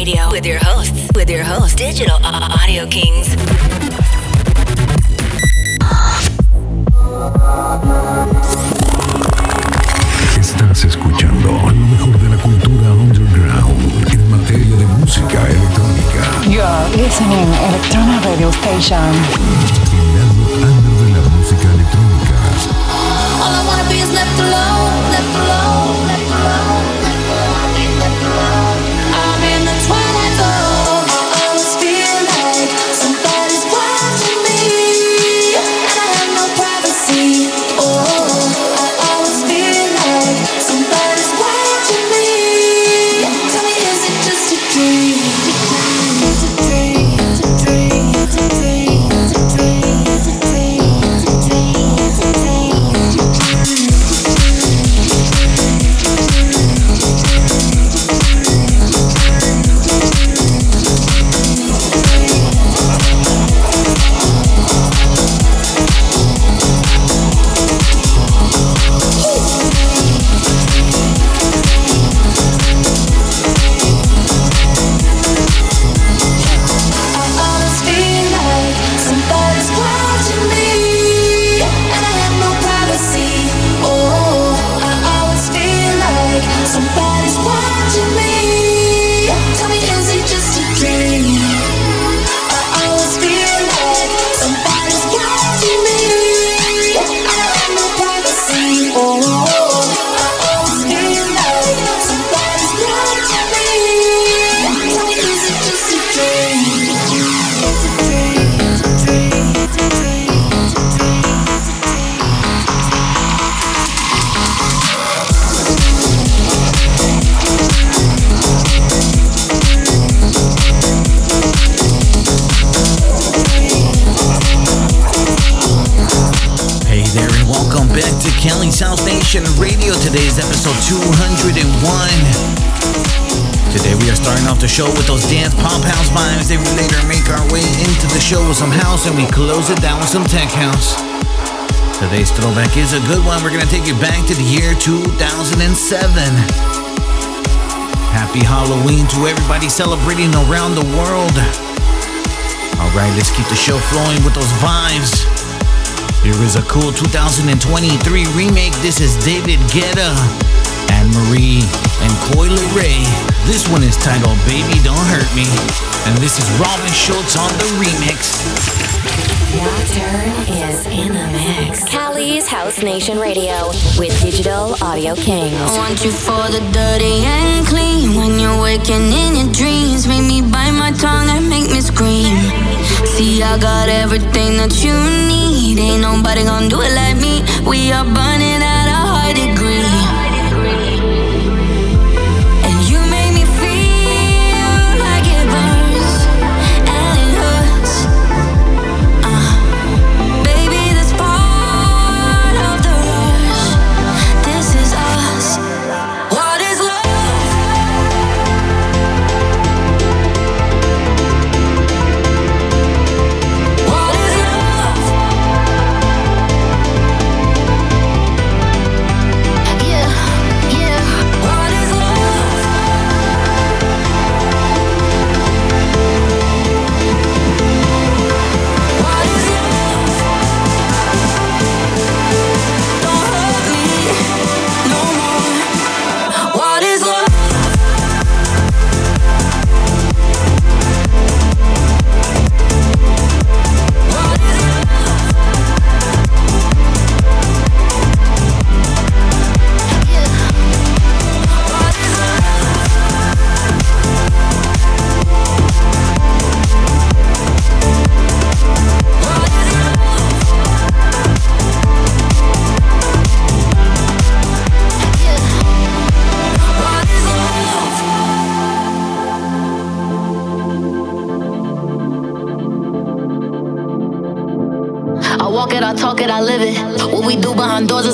Radio with your hosts, with your hosts, Digital Audio Kings. Estás escuchando lo mejor de la cultura underground en materia de música electrónica. You are listening Electronic Radio Station. El lado under de la música electrónica. All I wanna be is left alone, show with those dance pop house vibes. Then we later make our way into the show with some house, and we close it down with some tech house. Today's throwback is a good one. We're gonna take you back to the year 2007. Happy Halloween to everybody celebrating around the world. All right, let's keep the show flowing with those vibes. Here is a cool 2023 remake. This is David Guetta, Anne Marie, and Coi Leray. This one is titled Baby Don't Hurt Me. And this is Robin Schulz on the remix. Your turn is in the mix. Cali's House Nation Radio with Digital Audio Kingz. I want you for the dirty and clean. When you're waking in your dreams, make me bite my tongue and make me scream. See, I got everything that you need. Ain't nobody gonna do it like me. We are burning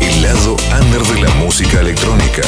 el lado under de la música electrónica.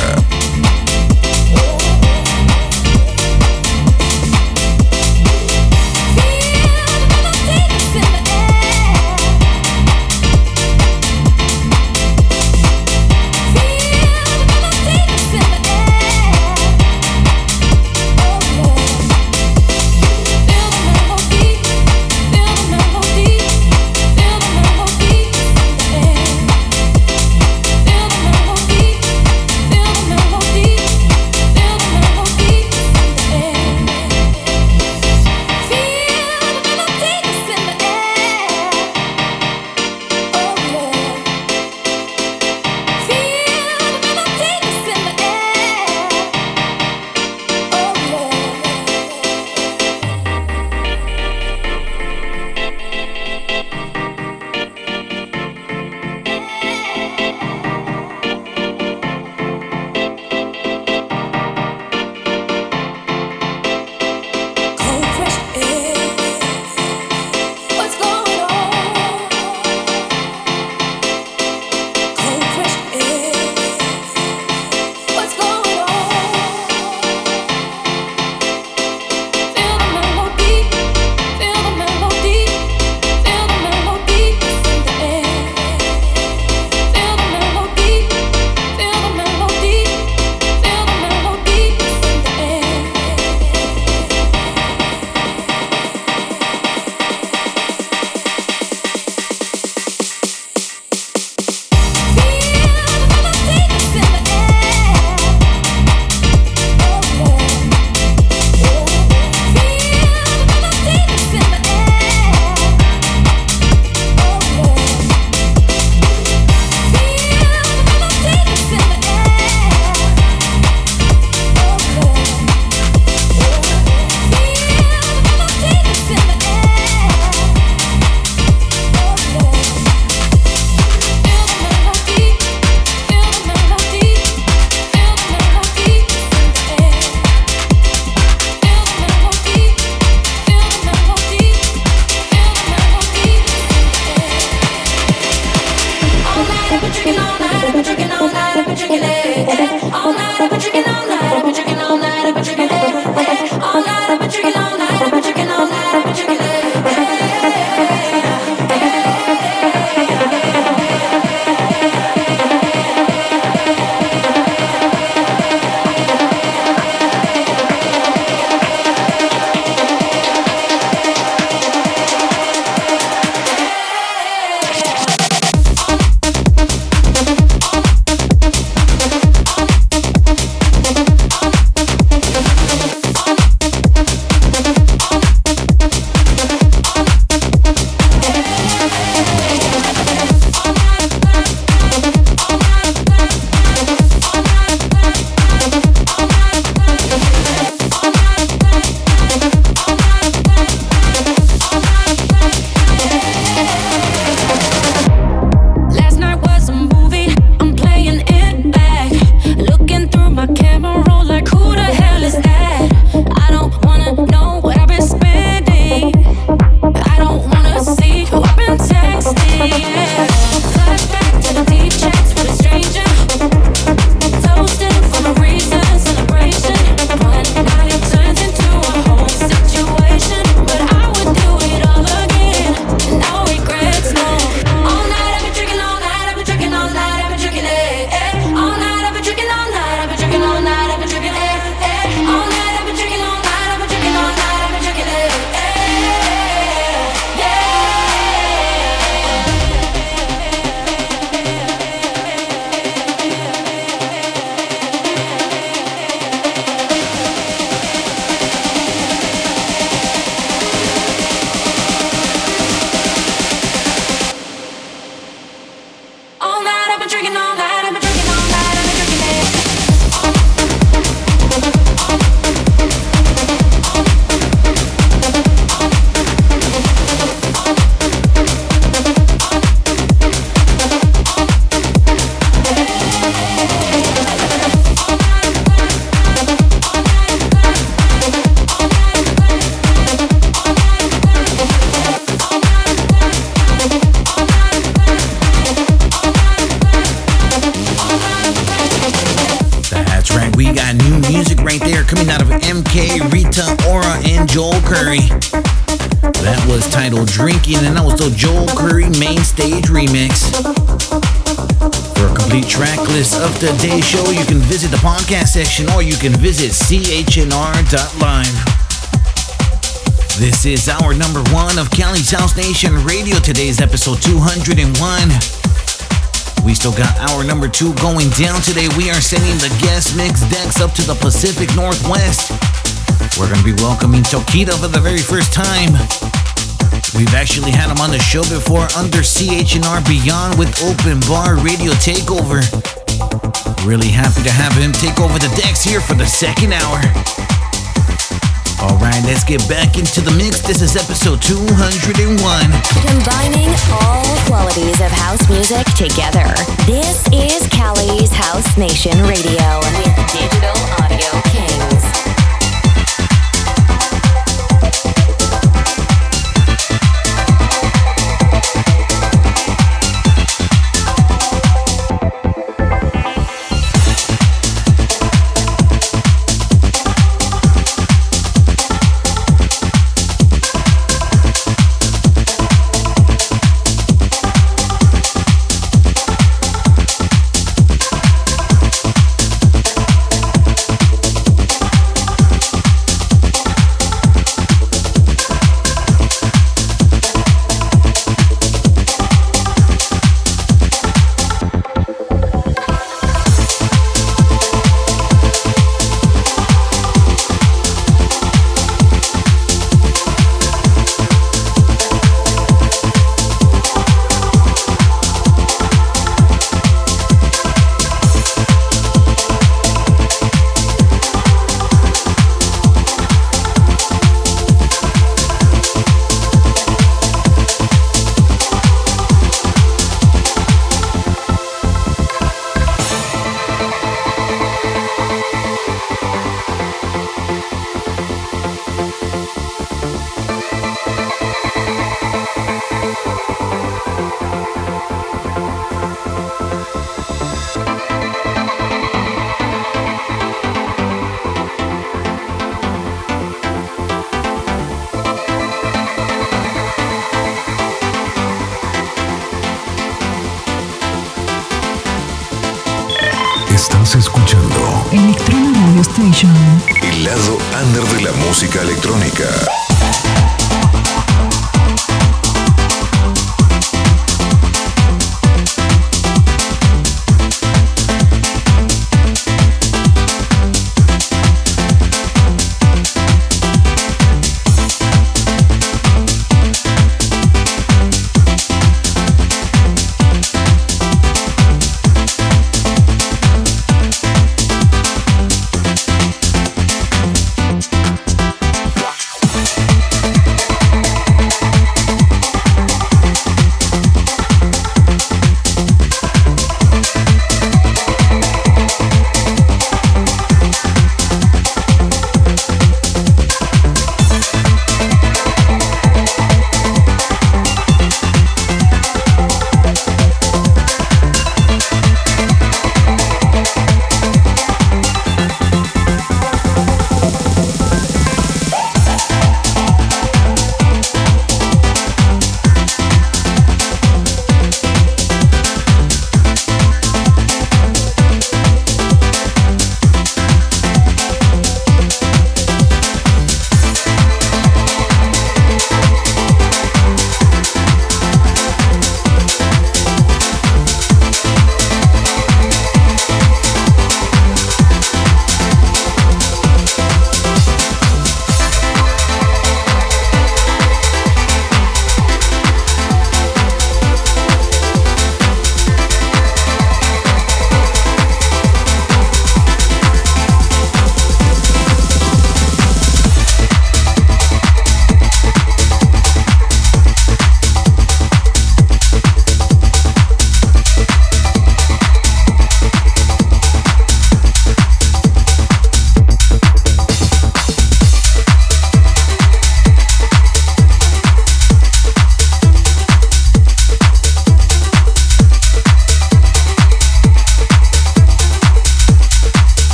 Drinking it, eh, oh, Rita Ora, and Joel Corry. That was titled Drinking, and that was the Joel Corry main stage remix. For a complete track list of today's show, you can visit the podcast section or you can visit chnr.live. This is our number one of Cali's House Nation Radio. Today's episode 201. We still got our number two going down today. We are sending the guest mix decks up to the Pacific Northwest. We're going to be welcoming Tokita for the very first time. We've actually had him on the show before under CHNR Beyond with Open Bar Radio Takeover. Really happy to have him take over the decks here for the second hour. All right, let's get back into the mix. This is episode 201. Combining all qualities of house music together. This is Cali's House Nation Radio with Digital Audio Kingz. Estás escuchando Electrona Radio Station. el lado under de la música electrónica.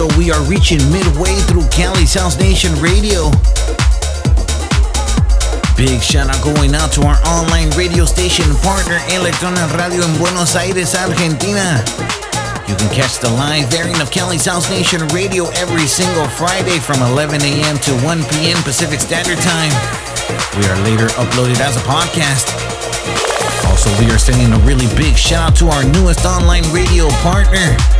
Show. We are reaching midway through Cali's House Nation Radio. Big shout out going out to our online radio station partner, Elektrona Radio in Buenos Aires, Argentina. You can catch the live airing of Cali's House Nation Radio every single Friday from 11 a.m. to 1 p.m. Pacific Standard Time. We are later uploaded as a podcast. Also, we are sending a really big shout out to our newest online radio partner.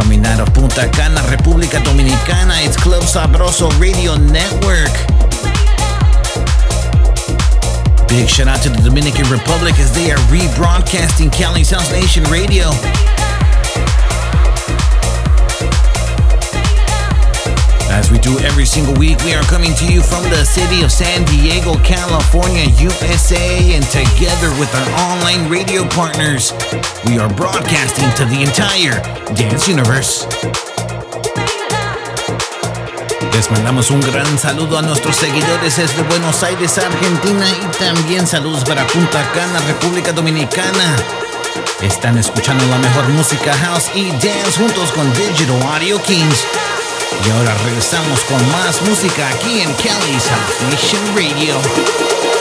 Coming out of Punta Cana, República Dominicana, it's Club Sabroso Radio Network. Big shout out to the Dominican Republic as they are rebroadcasting Cali's House Nation Radio. We do every single week, we are coming to you from the city of San Diego, California, USA, and together with our online radio partners, we are broadcasting to the entire dance universe. Les mandamos un gran saludo a nuestros seguidores desde Buenos Aires, Argentina y también saludos para Punta Cana, República Dominicana. Están escuchando la mejor música house y dance juntos con Digital Audio Kingz. Y ahora regresamos con más música aquí en Cali's House Nation Radio.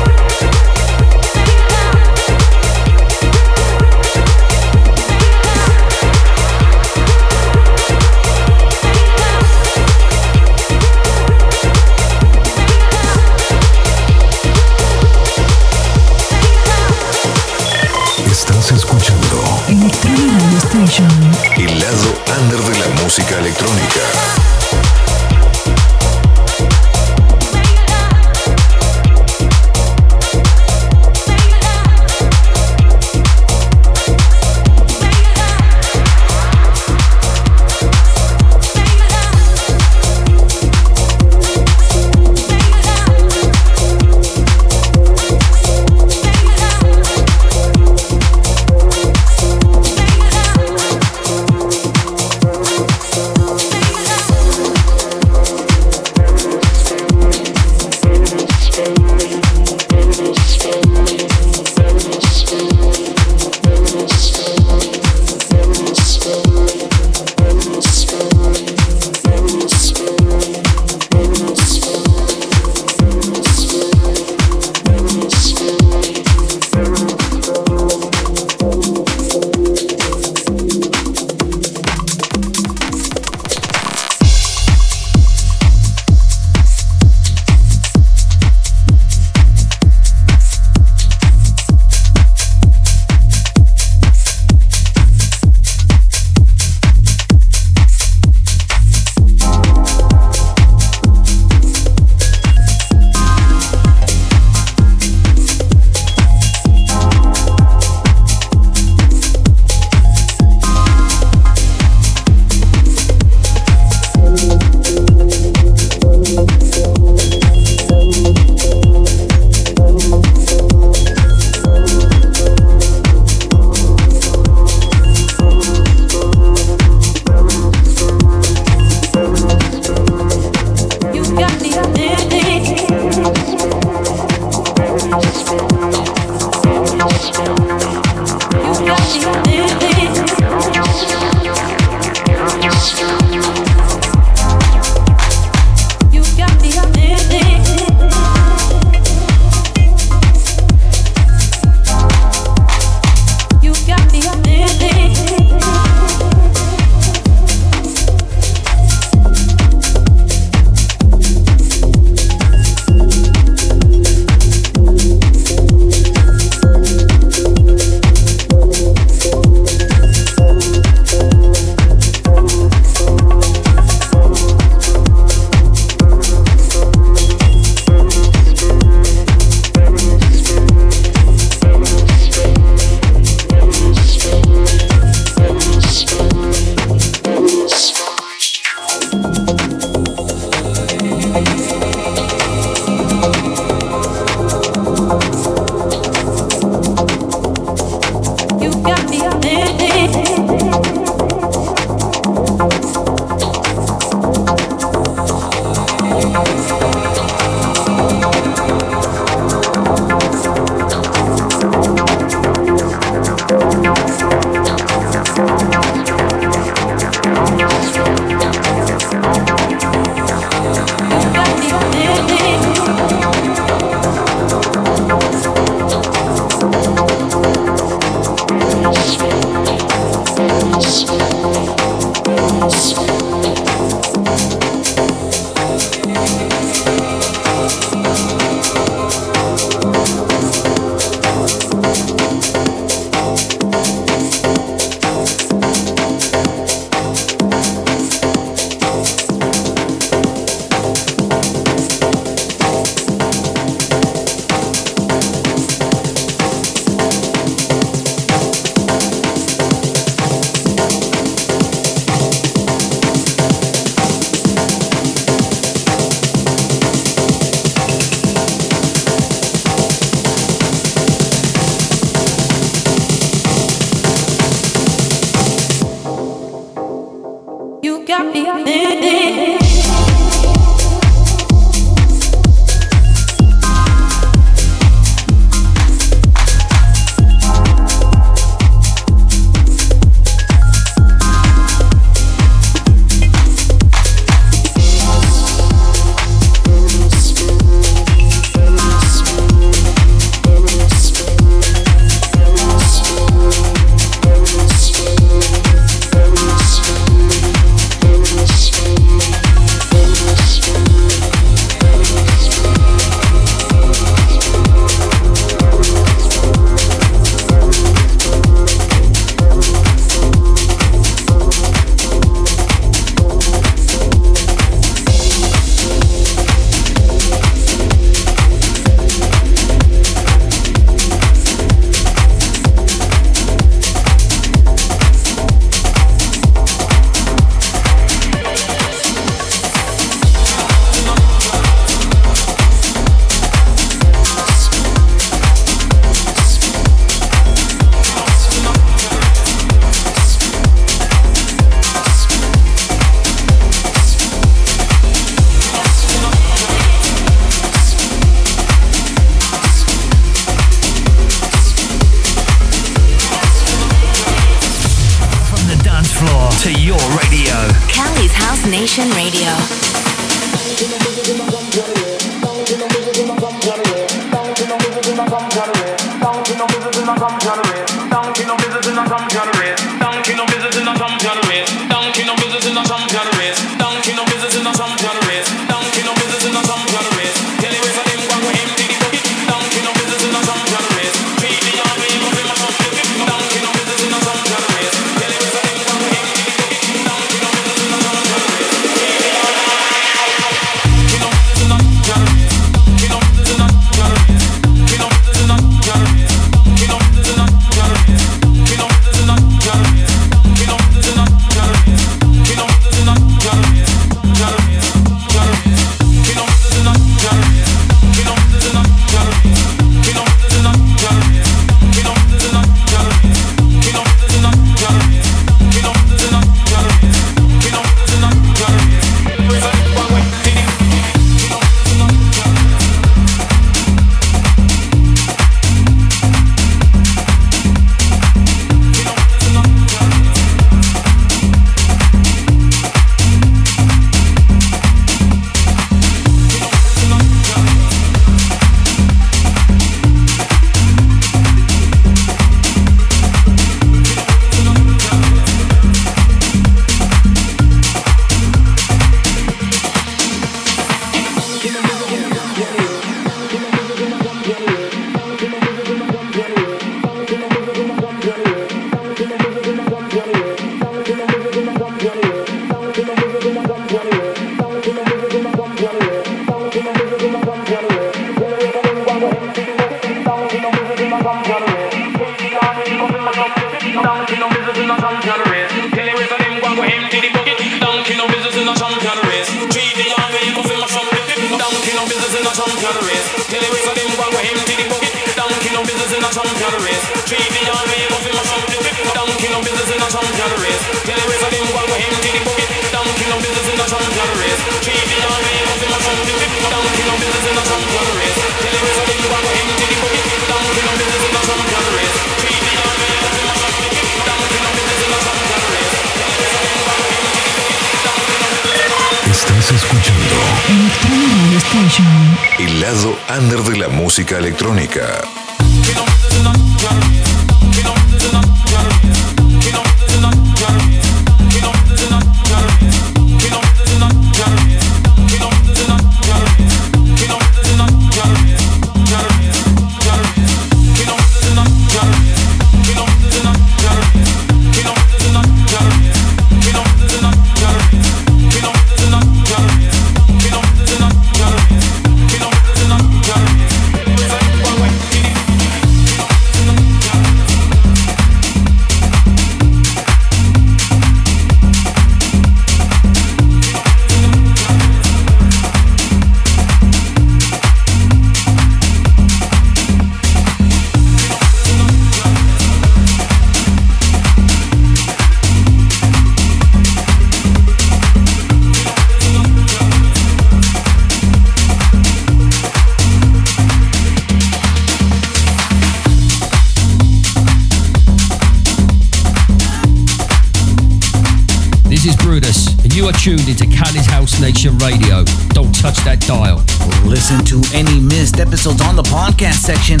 Tuned into Cali's House Nation Radio. Don't touch that dial. Listen to any missed episodes on the podcast section.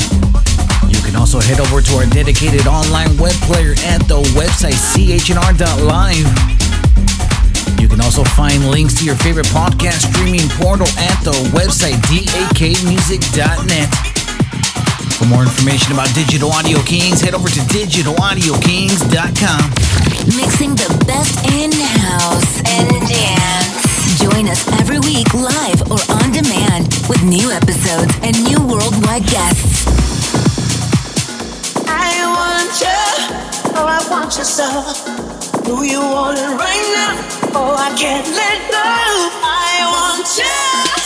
You can also head over to our dedicated online web player at the website chnr.live. You can also find links to your favorite podcast streaming portal at the website dakmusic.net. For more information about Digital Audio Kingz, head over to digitalaudiokings.com. Mixing the best in house and dance. Join us every week live or on demand with new episodes and new worldwide guests. I want you, oh I want you so. Do you want it right now? Oh I can't let go. I want you.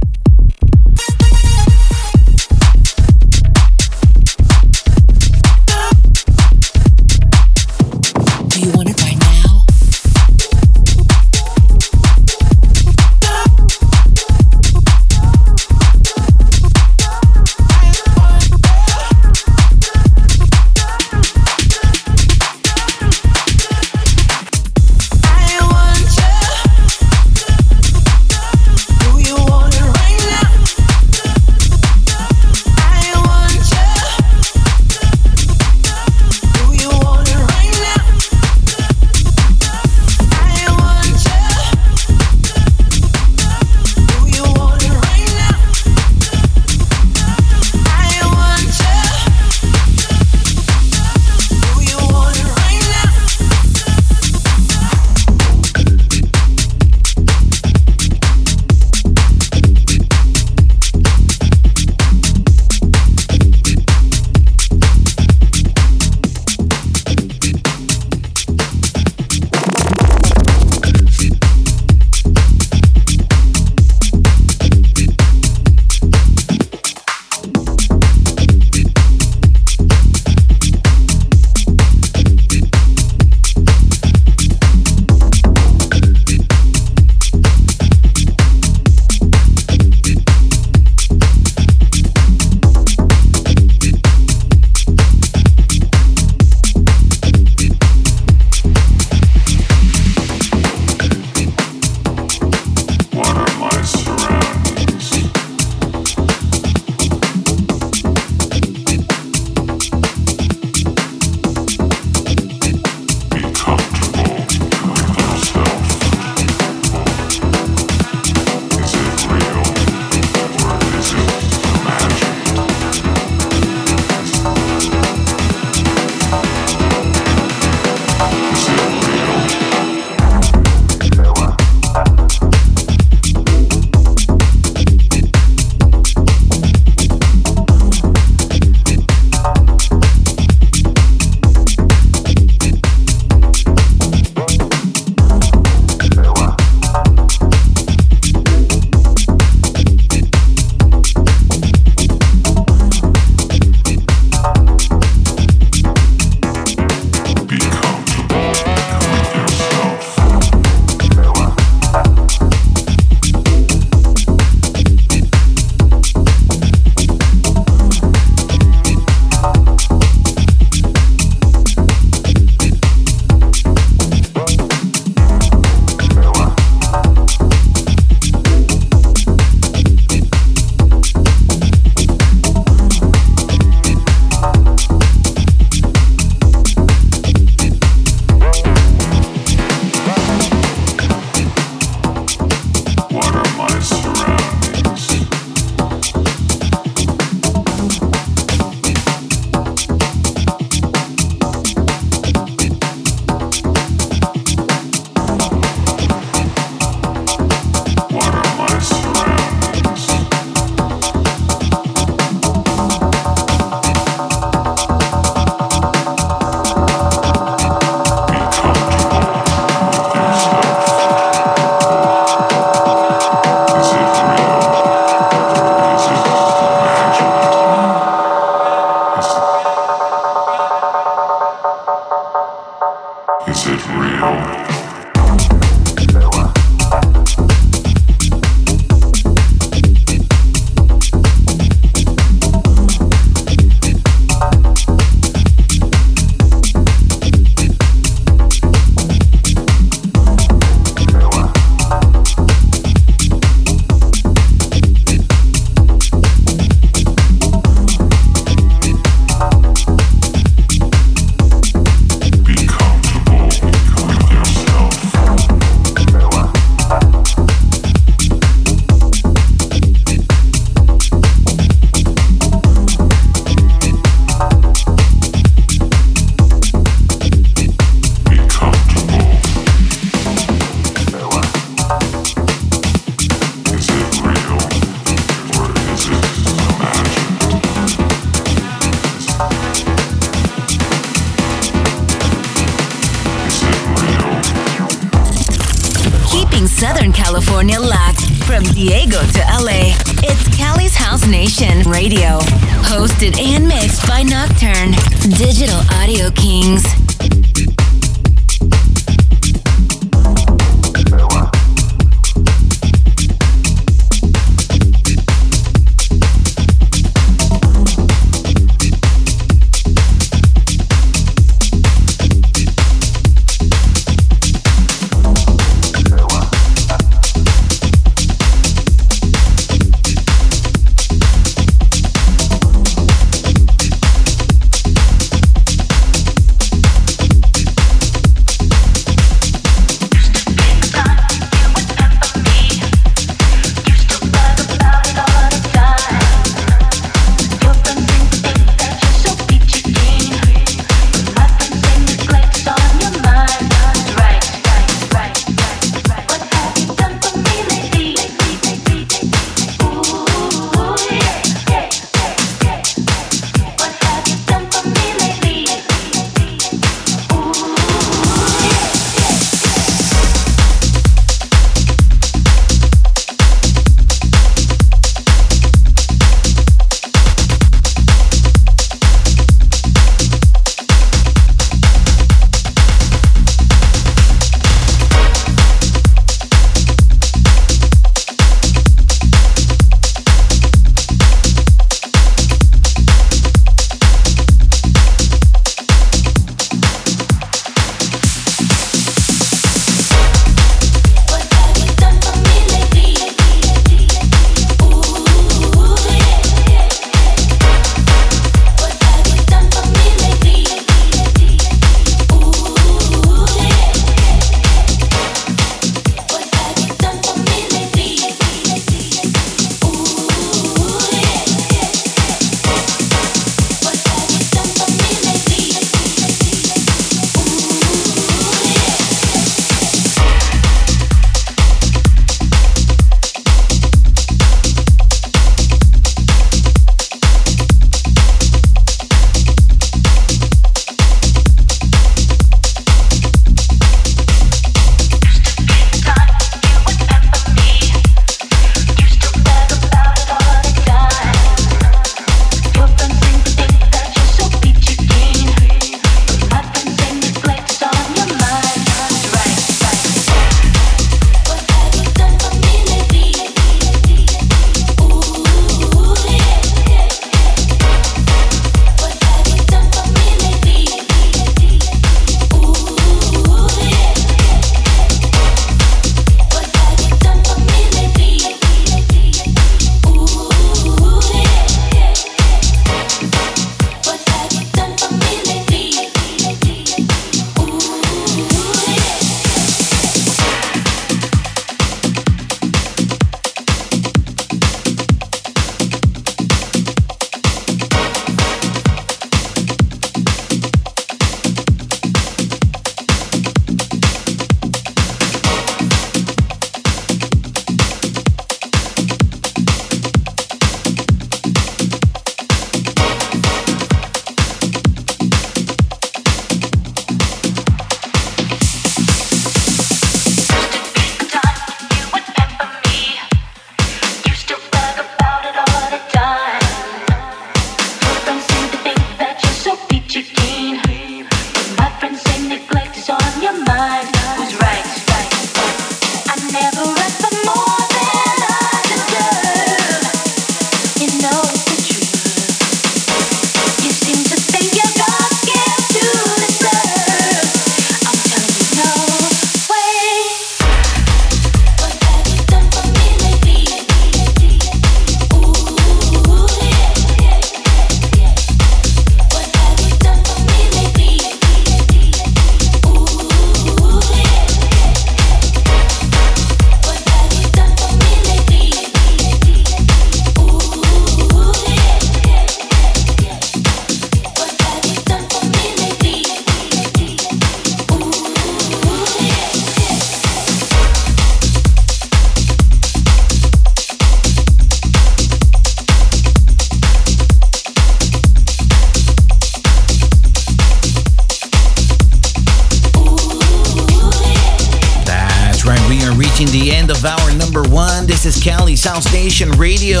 Is Cali's House Nation Radio.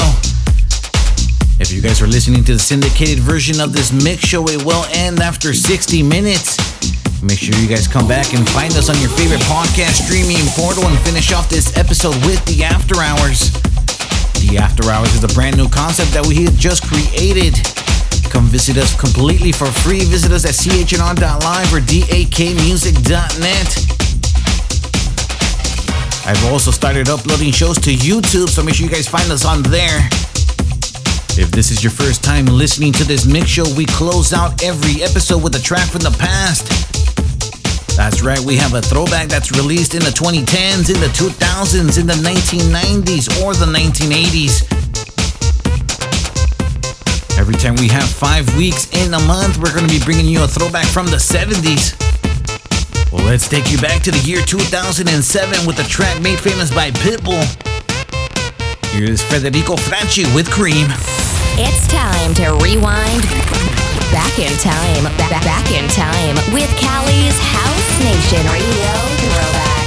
If you guys are listening to the syndicated version of this mix show, it will end after 60 minutes. Make sure you guys come back and find us on your favorite podcast streaming portal and finish off this episode with the After Hours. The After Hours is a brand new concept that we have just created. Come visit us completely for free. Visit us at chnr.live or dakmusic.net. I've also started uploading shows to YouTube, so make sure you guys find us on there. If this is your first time listening to this mix show, we close out every episode with a track from the past. That's right, we have a throwback that's released in the 2010s, in the 2000s, in the 1990s, or the 1980s. Every time we have five weeks in a month, we're going to be bringing you a throwback from the 70s. Well, let's take you back to the year 2007 with a track made famous by Pitbull. Here's Federico Franchi with Cream. It's time to rewind back in time, back, back in time with Cali's House Nation Radio Throwback.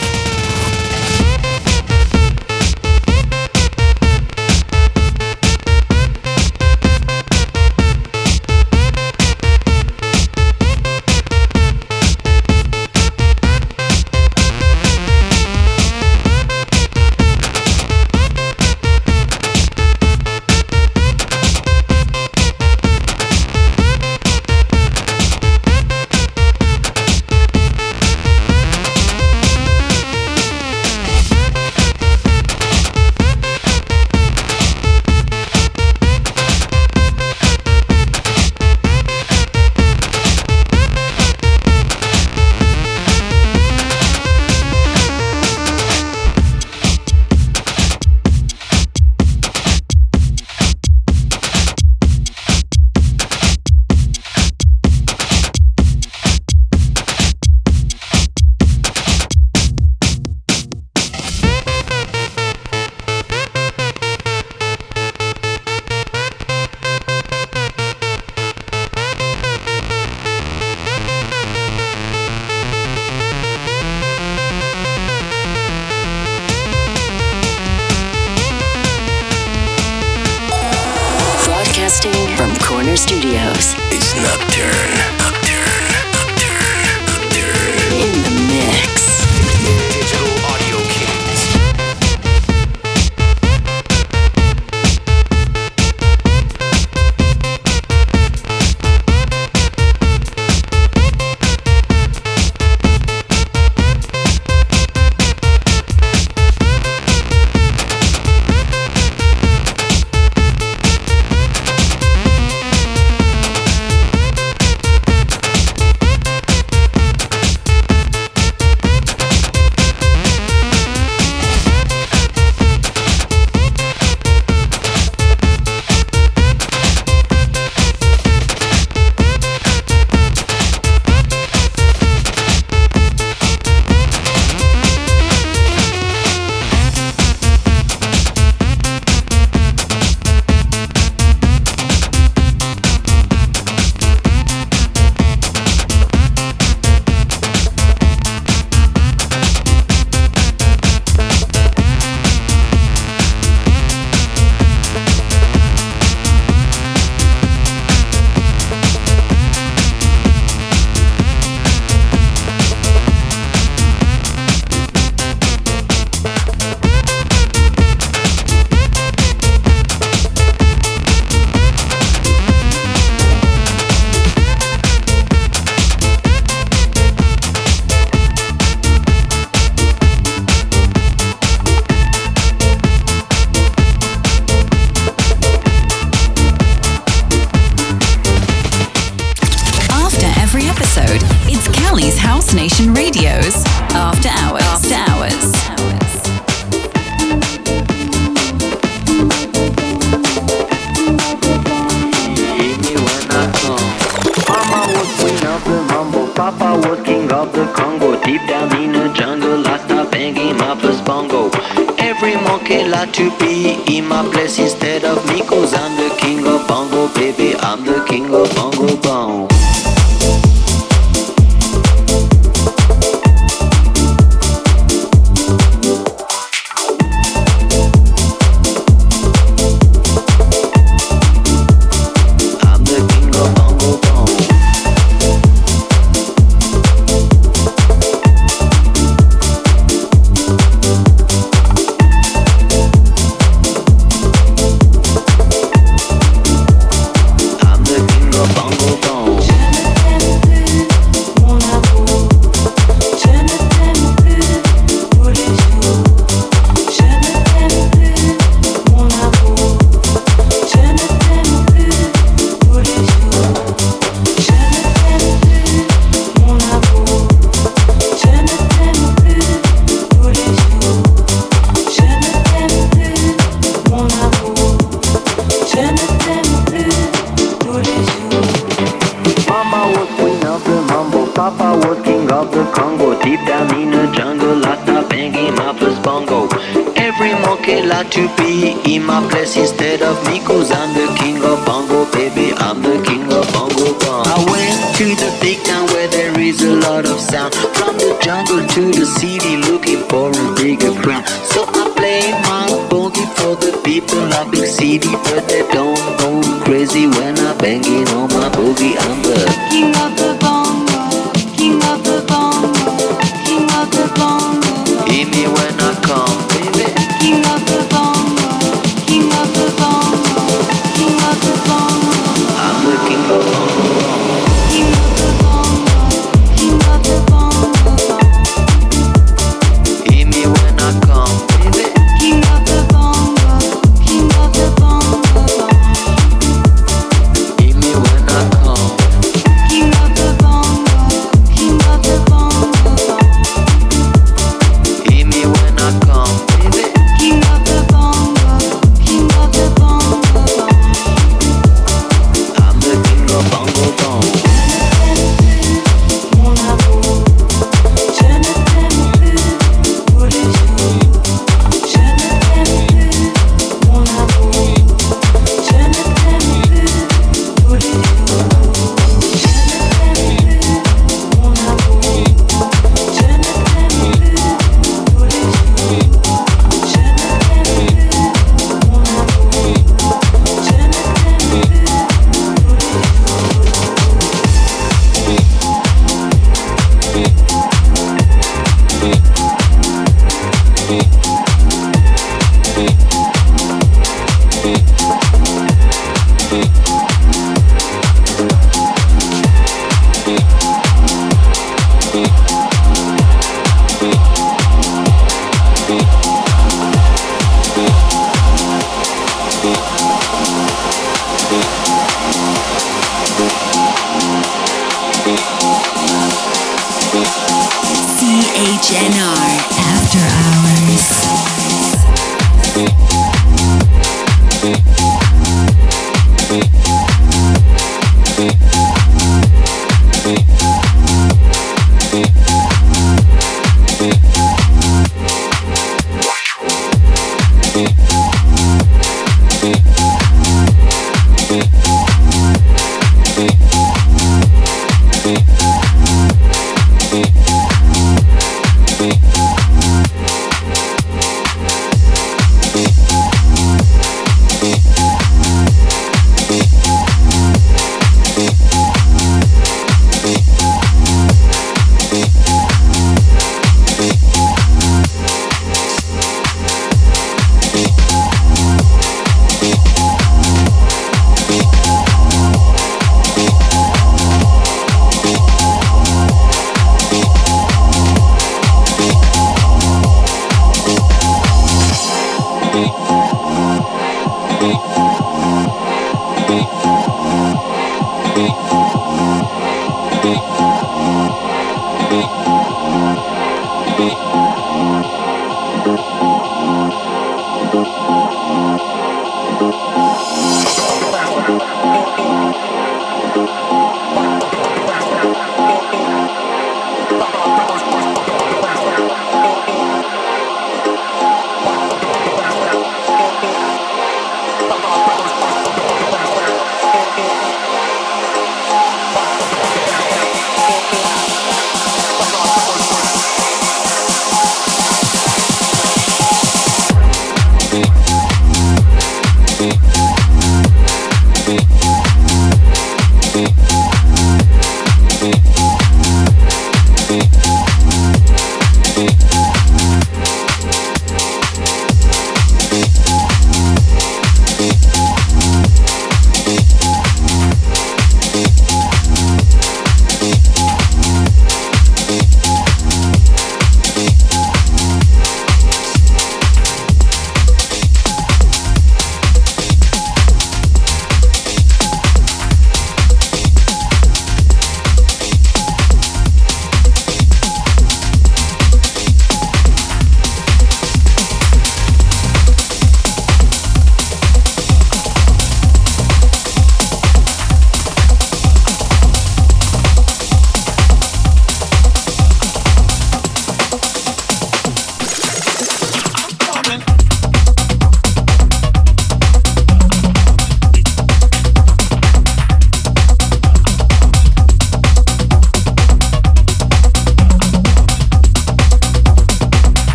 Bongo. Every monkey like to be in my place instead of me,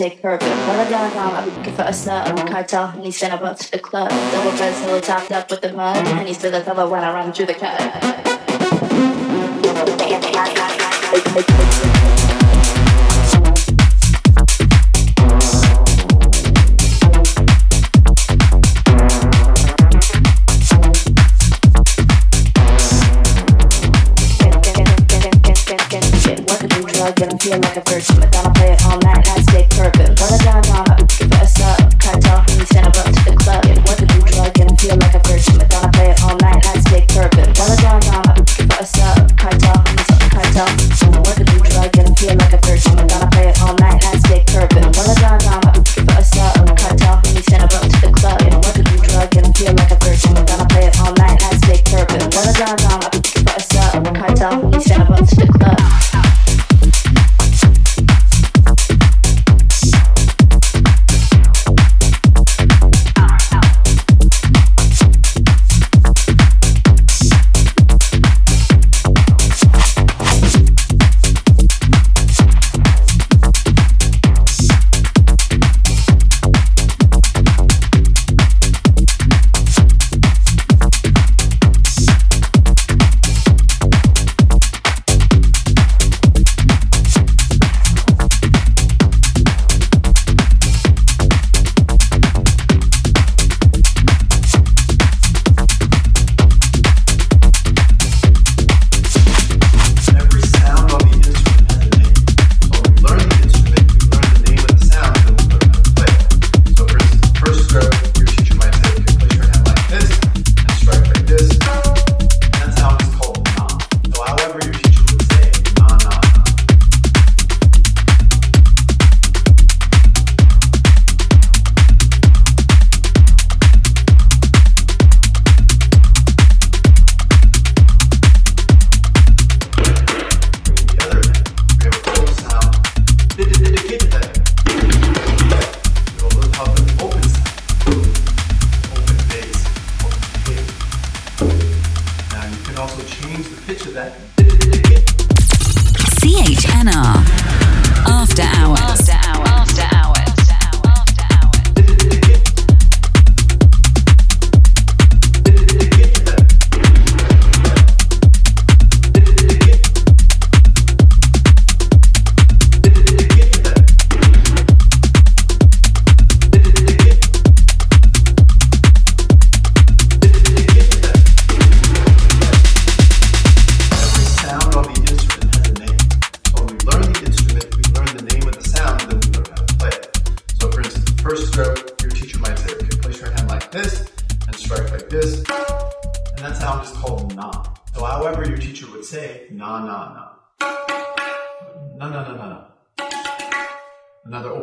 take purpose. While I downtown, I be looking for a sub. Cartel, and he sent up to the club. Double breast, little topped up with the mud. And he's still a fellow when I run through the cut. Feeling like a virgin, but then play it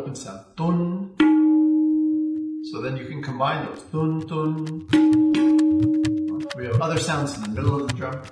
open sound. So then you can combine those. Tun, tun. We have other sounds in the middle of the drum.